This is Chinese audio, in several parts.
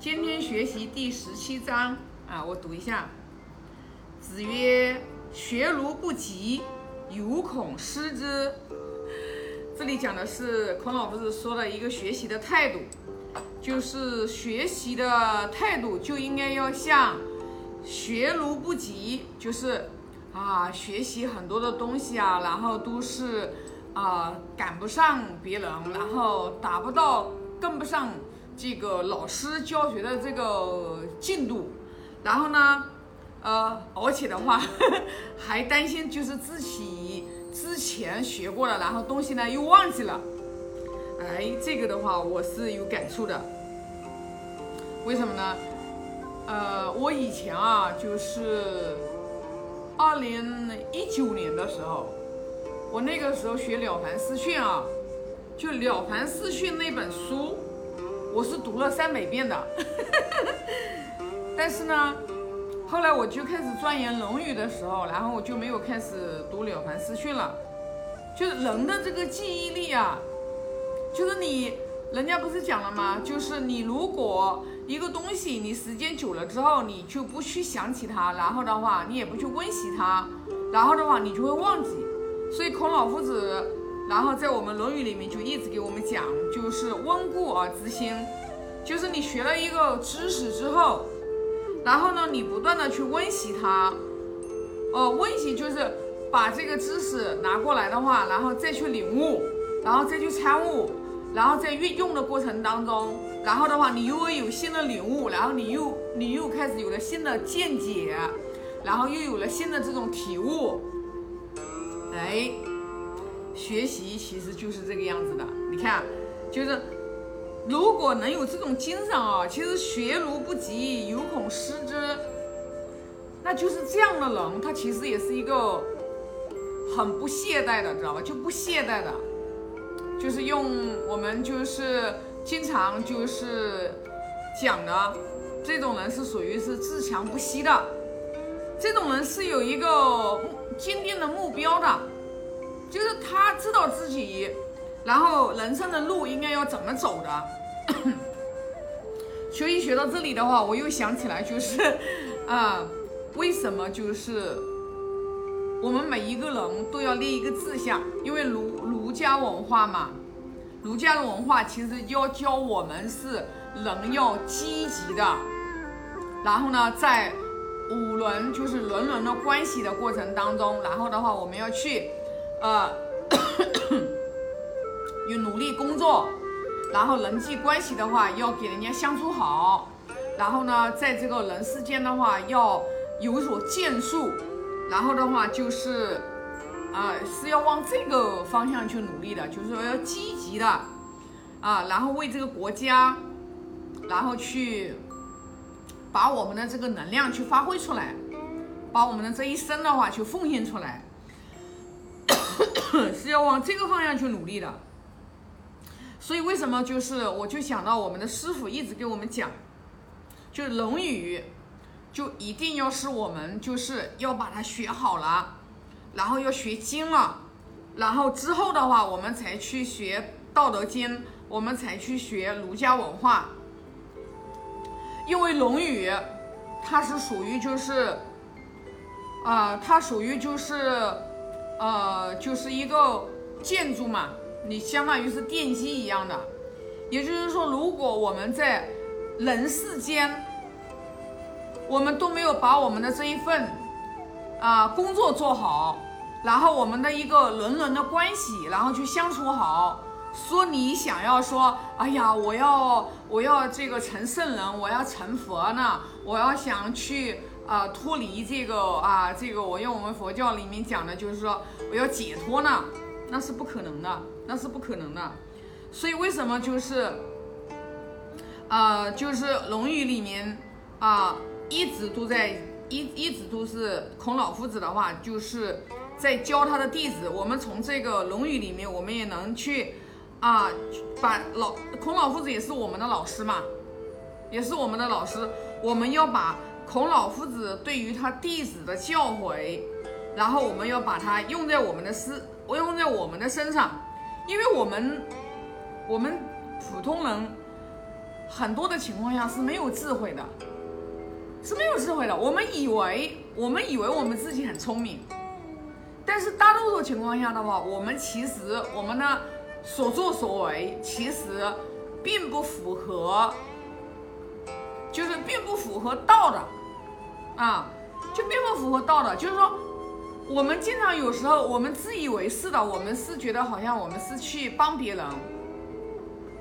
今天学习第十七章啊，我读一下。子曰：“学如不及，犹恐失之。”这里讲的是孔老夫子说的一个学习的态度，就是学习的态度就应该要像学如不及，就是啊，学习很多的东西啊，然后都是啊赶不上别人，然后达不到，跟不上。这个老师教学的这个进度，然后呢，呃，而且的话 还担心就是自己之前学过了，然后东西呢又忘记了。哎，这个的话我是有感触的。为什么呢？呃，我以前啊，就是二零一九年的时候，我那个时候学《了凡四训》啊，就《了凡四训》那本书。我是读了三百遍的，但是呢，后来我就开始钻研《论语》的时候，然后我就没有开始读《了凡四训》了。就是人的这个记忆力啊，就是你，人家不是讲了吗？就是你如果一个东西你时间久了之后，你就不去想起它，然后的话你也不去温习它，然后的话你就会忘记。所以孔老夫子。然后在我们《论语》里面就一直给我们讲，就是温故而知新，就是你学了一个知识之后，然后呢，你不断的去温习它，哦，温习就是把这个知识拿过来的话，然后再去领悟，然后再去参悟，然后在运用的过程当中，然后的话，你又有新的领悟，然后你又你又开始有了新的见解，然后又有了新的这种体悟，哎。学习其实就是这个样子的，你看，就是如果能有这种精神啊，其实学如不及，犹恐失之。那就是这样的人，他其实也是一个很不懈怠的，知道吧？就不懈怠的，就是用我们就是经常就是讲的这种人是属于是自强不息的，这种人是有一个坚定的目标的。就是他知道自己，然后人生的路应该要怎么走的。所以学到这里的话，我又想起来，就是 啊，为什么就是我们每一个人都要立一个志向？因为儒儒家文化嘛，儒家的文化其实要教我们是人要积极的，然后呢，在五伦就是伦伦的关系的过程当中，然后的话，我们要去。呃，有努力工作，然后人际关系的话要给人家相处好，然后呢，在这个人世间的话要有所建树，然后的话就是，啊，是要往这个方向去努力的，就是说要积极的，啊，然后为这个国家，然后去把我们的这个能量去发挥出来，把我们的这一生的话去奉献出来。是要往这个方向去努力的，所以为什么就是我就想到我们的师傅一直给我们讲，就《论语》，就一定要是我们就是要把它学好了，然后要学精了，然后之后的话我们才去学《道德经》，我们才去学儒家文化，因为《论语》它是属于就是，啊，它属于就是。呃，就是一个建筑嘛，你相当于是奠基一样的。也就是说，如果我们在人世间，我们都没有把我们的这一份啊工作做好，然后我们的一个人伦的关系，然后去相处好，说你想要说，哎呀，我要我要这个成圣人，我要成佛呢，我要想去。啊，脱离这个啊，这个我用我们佛教里面讲的，就是说我要解脱呢，那是不可能的，那是不可能的。所以为什么就是，呃，就是《论语》里面啊，一直都在一一直都是孔老夫子的话，就是在教他的弟子。我们从这个《论语》里面，我们也能去啊，把老孔老夫子也是我们的老师嘛，也是我们的老师，我们要把。孔老夫子对于他弟子的教诲，然后我们要把它用在我们的思，用在我们的身上，因为我们，我们普通人，很多的情况下是没有智慧的，是没有智慧的。我们以为我们以为我们自己很聪明，但是大多数情况下的话，我们其实我们的所作所为其实并不符合，就是并不符合道的啊，就并不符合道的，就是说。我们经常有时候，我们自以为是的，我们是觉得好像我们是去帮别人，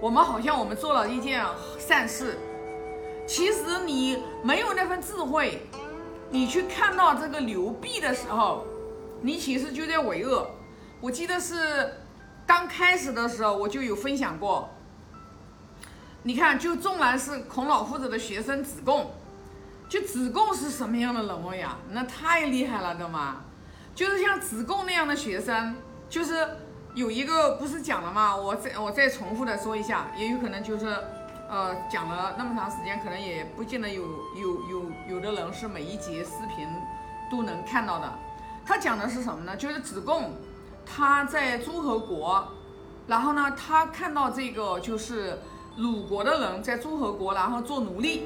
我们好像我们做了一件善事。其实你没有那份智慧，你去看到这个流弊的时候，你其实就在为恶。我记得是刚开始的时候，我就有分享过。你看，就纵然是孔老夫子的学生子贡，就子贡是什么样的人物呀？那太厉害了，对吗？就是像子贡那样的学生，就是有一个不是讲了吗？我再我再重复的说一下，也有可能就是，呃，讲了那么长时间，可能也不见得有有有有的人是每一节视频都能看到的。他讲的是什么呢？就是子贡他在诸侯国，然后呢，他看到这个就是鲁国的人在诸侯国，然后做奴隶，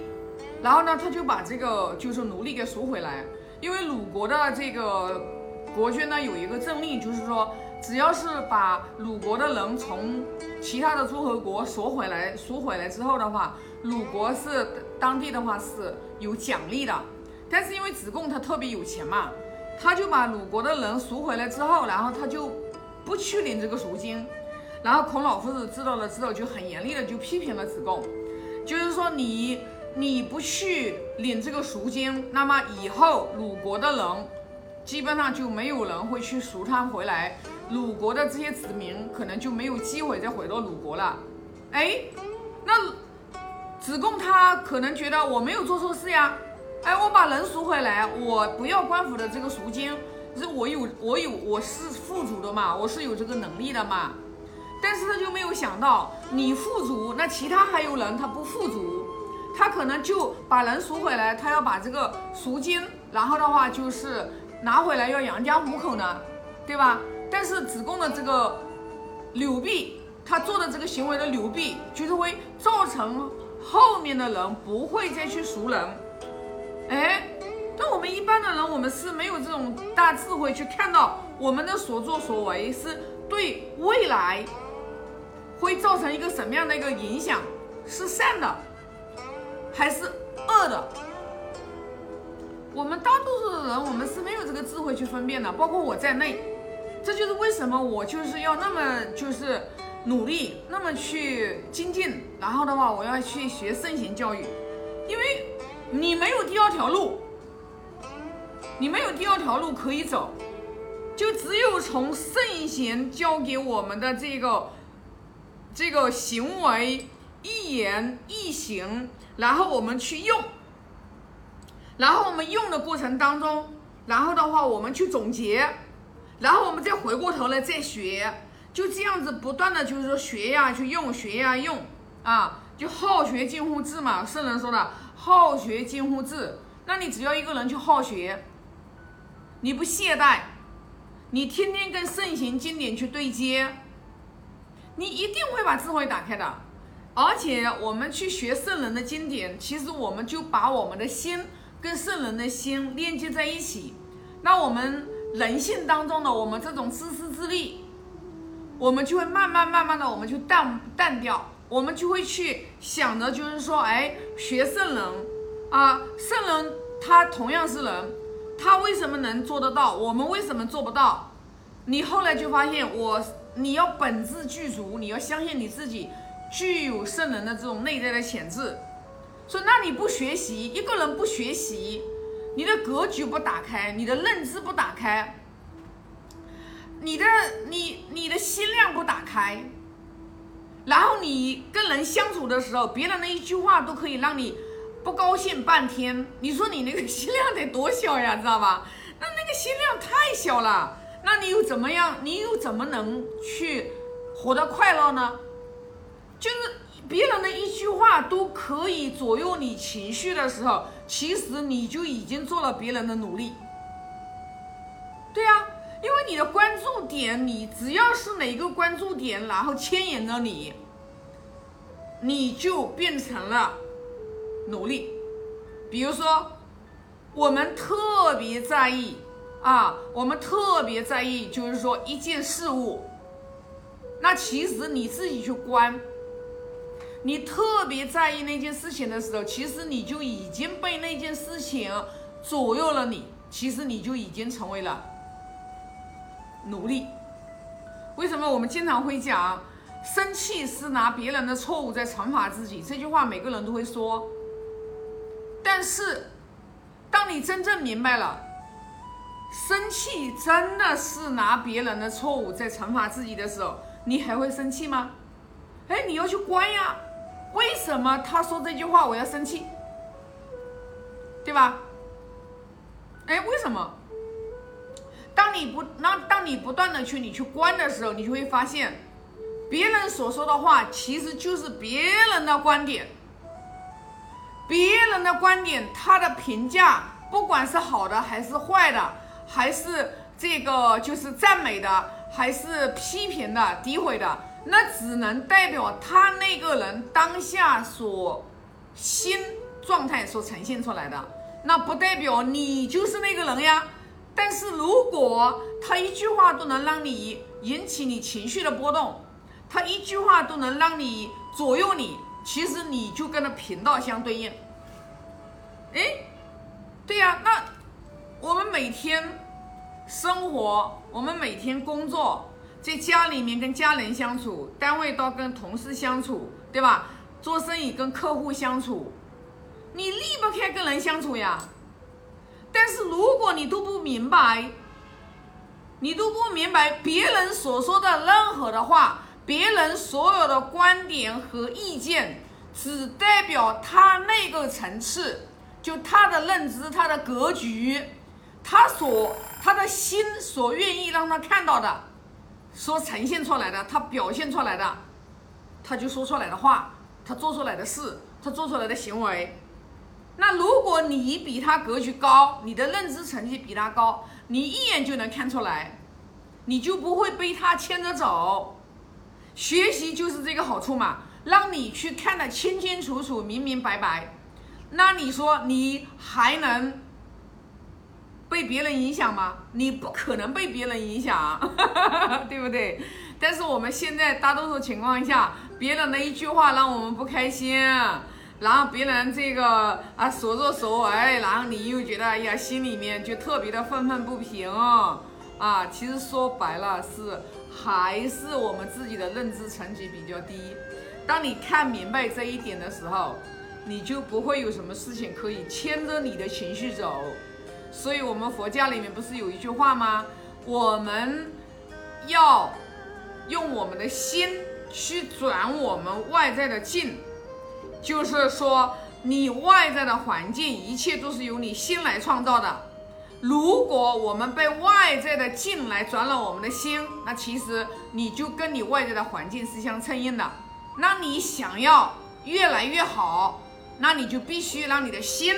然后呢，他就把这个就是奴隶给赎回来，因为鲁国的这个。国君呢有一个政令，就是说，只要是把鲁国的人从其他的诸侯国赎回来，赎回来之后的话，鲁国是当地的话是有奖励的。但是因为子贡他特别有钱嘛，他就把鲁国的人赎回来之后，然后他就不去领这个赎金。然后孔老夫子知道了之后，就很严厉的就批评了子贡，就是说你你不去领这个赎金，那么以后鲁国的人。基本上就没有人会去赎他回来，鲁国的这些子民可能就没有机会再回到鲁国了。哎，那子贡他可能觉得我没有做错事呀，哎，我把人赎回来，我不要官府的这个赎金，是我有我有我是富足的嘛，我是有这个能力的嘛。但是他就没有想到，你富足，那其他还有人他不富足，他可能就把人赎回来，他要把这个赎金，然后的话就是。拿回来要养家糊口呢，对吧？但是子贡的这个扭弊，他做的这个行为的扭弊，就是会造成后面的人不会再去赎人。哎，但我们一般的人，我们是没有这种大智慧去看到我们的所作所为是对未来会造成一个什么样的一个影响，是善的还是恶的？我们大多数的人，我们是没有这个智慧去分辨的，包括我在内。这就是为什么我就是要那么就是努力，那么去精进。然后的话，我要去学圣贤教育，因为你没有第二条路，你没有第二条路可以走，就只有从圣贤教给我们的这个这个行为、一言一行，然后我们去用。然后我们用的过程当中，然后的话我们去总结，然后我们再回过头来再学，就这样子不断的就是说学呀去用，学呀用啊，就好学近乎智嘛。圣人说的好学近乎智，那你只要一个人去好学，你不懈怠，你天天跟圣贤经典去对接，你一定会把智慧打开的。而且我们去学圣人的经典，其实我们就把我们的心。跟圣人的心链接在一起，那我们人性当中的我们这种自私自利，我们就会慢慢慢慢的，我们就淡淡掉，我们就会去想着，就是说，哎，学圣人啊，圣人他同样是人，他为什么能做得到？我们为什么做不到？你后来就发现，我你要本质具足，你要相信你自己具有圣人的这种内在的潜质。说，那你不学习，一个人不学习，你的格局不打开，你的认知不打开，你的你你的心量不打开，然后你跟人相处的时候，别人的一句话都可以让你不高兴半天。你说你那个心量得多小呀，知道吧？那那个心量太小了，那你又怎么样？你又怎么能去活得快乐呢？就是。别人的一句话都可以左右你情绪的时候，其实你就已经做了别人的努力。对呀，因为你的关注点，你只要是哪个关注点，然后牵引着你，你就变成了奴隶。比如说，我们特别在意啊，我们特别在意，就是说一件事物，那其实你自己去观，你特别在意那件事情的时候，其实你就已经被那件事情左右了你，其实你就已经成为了奴隶。为什么我们经常会讲，生气是拿别人的错误在惩罚自己？这句话每个人都会说。但是，当你真正明白了，生气真的是拿别人的错误在惩罚自己的时候，你还会生气吗？哎，你要去关呀。为什么他说这句话我要生气？对吧？哎，为什么？当你不那当你不断的去你去观的时候，你就会发现，别人所说的话其实就是别人的观点。别人的观点，他的评价，不管是好的还是坏的，还是这个就是赞美的，还是批评的、诋毁的，那只能代表他那个人当下所心状态所呈现出来的，那不代表你就是那个人呀。但是如果他一句话都能让你引起你情绪的波动，他一句话都能让你左右你，其实你就跟他频道相对应。哎，对呀，那我们每天生活，我们每天工作，在家里面跟家人相处，单位到跟同事相处，对吧？做生意跟客户相处，你离不开跟人相处呀。但是如果你都不明白，你都不明白别人所说的任何的话，别人所有的观点和意见，只代表他那个层次，就他的认知、他的格局，他所他的心所愿意让他看到的，所呈现出来的，他表现出来的，他就说出来的话，他做出来的事，他做出来的行为。那如果你比他格局高，你的认知层级比他高，你一眼就能看出来，你就不会被他牵着走。学习就是这个好处嘛，让你去看得清清楚楚、明明白白。那你说你还能被别人影响吗？你不可能被别人影响，对不对？但是我们现在大多数情况下，别人的一句话让我们不开心。然后别人这个啊所作所为，然后你又觉得哎呀，心里面就特别的愤愤不平啊。其实说白了是还是我们自己的认知层级比较低。当你看明白这一点的时候，你就不会有什么事情可以牵着你的情绪走。所以，我们佛教里面不是有一句话吗？我们要用我们的心去转我们外在的境。就是说，你外在的环境，一切都是由你心来创造的。如果我们被外在的境来转了我们的心，那其实你就跟你外在的环境是相称应的。那你想要越来越好，那你就必须让你的心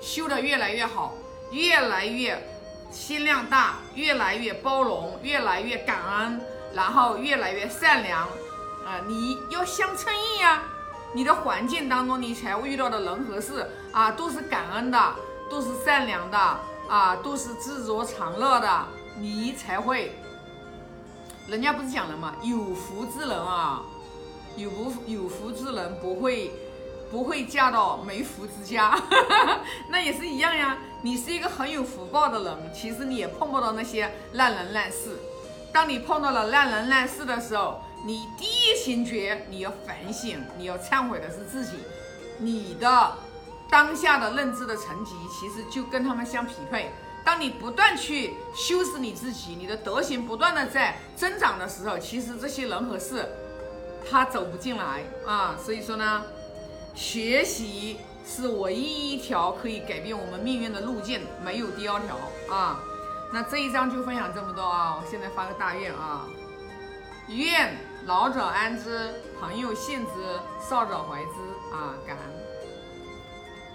修得越来越好，越来越心量大，越来越包容，越来越感恩，然后越来越善良。啊，你要相称应呀。你的环境当中，你才会遇到的人和事啊，都是感恩的，都是善良的啊，都是知足常乐的，你才会。人家不是讲了。吗？有福之人啊，有福有福之人不会不会嫁到没福之家，那也是一样呀。你是一个很有福报的人，其实你也碰不到那些烂人烂事。当你碰到了烂人烂事的时候，你第一情觉，你要反省，你要忏悔的是自己，你的当下的认知的层级，其实就跟他们相匹配。当你不断去修饰你自己，你的德行不断的在增长的时候，其实这些人和事，他走不进来啊。所以说呢，学习是唯一一条可以改变我们命运的路径，没有第二条啊。那这一章就分享这么多啊，我现在发个大愿啊，愿。老者安之，朋友信之，少者怀之啊！感恩。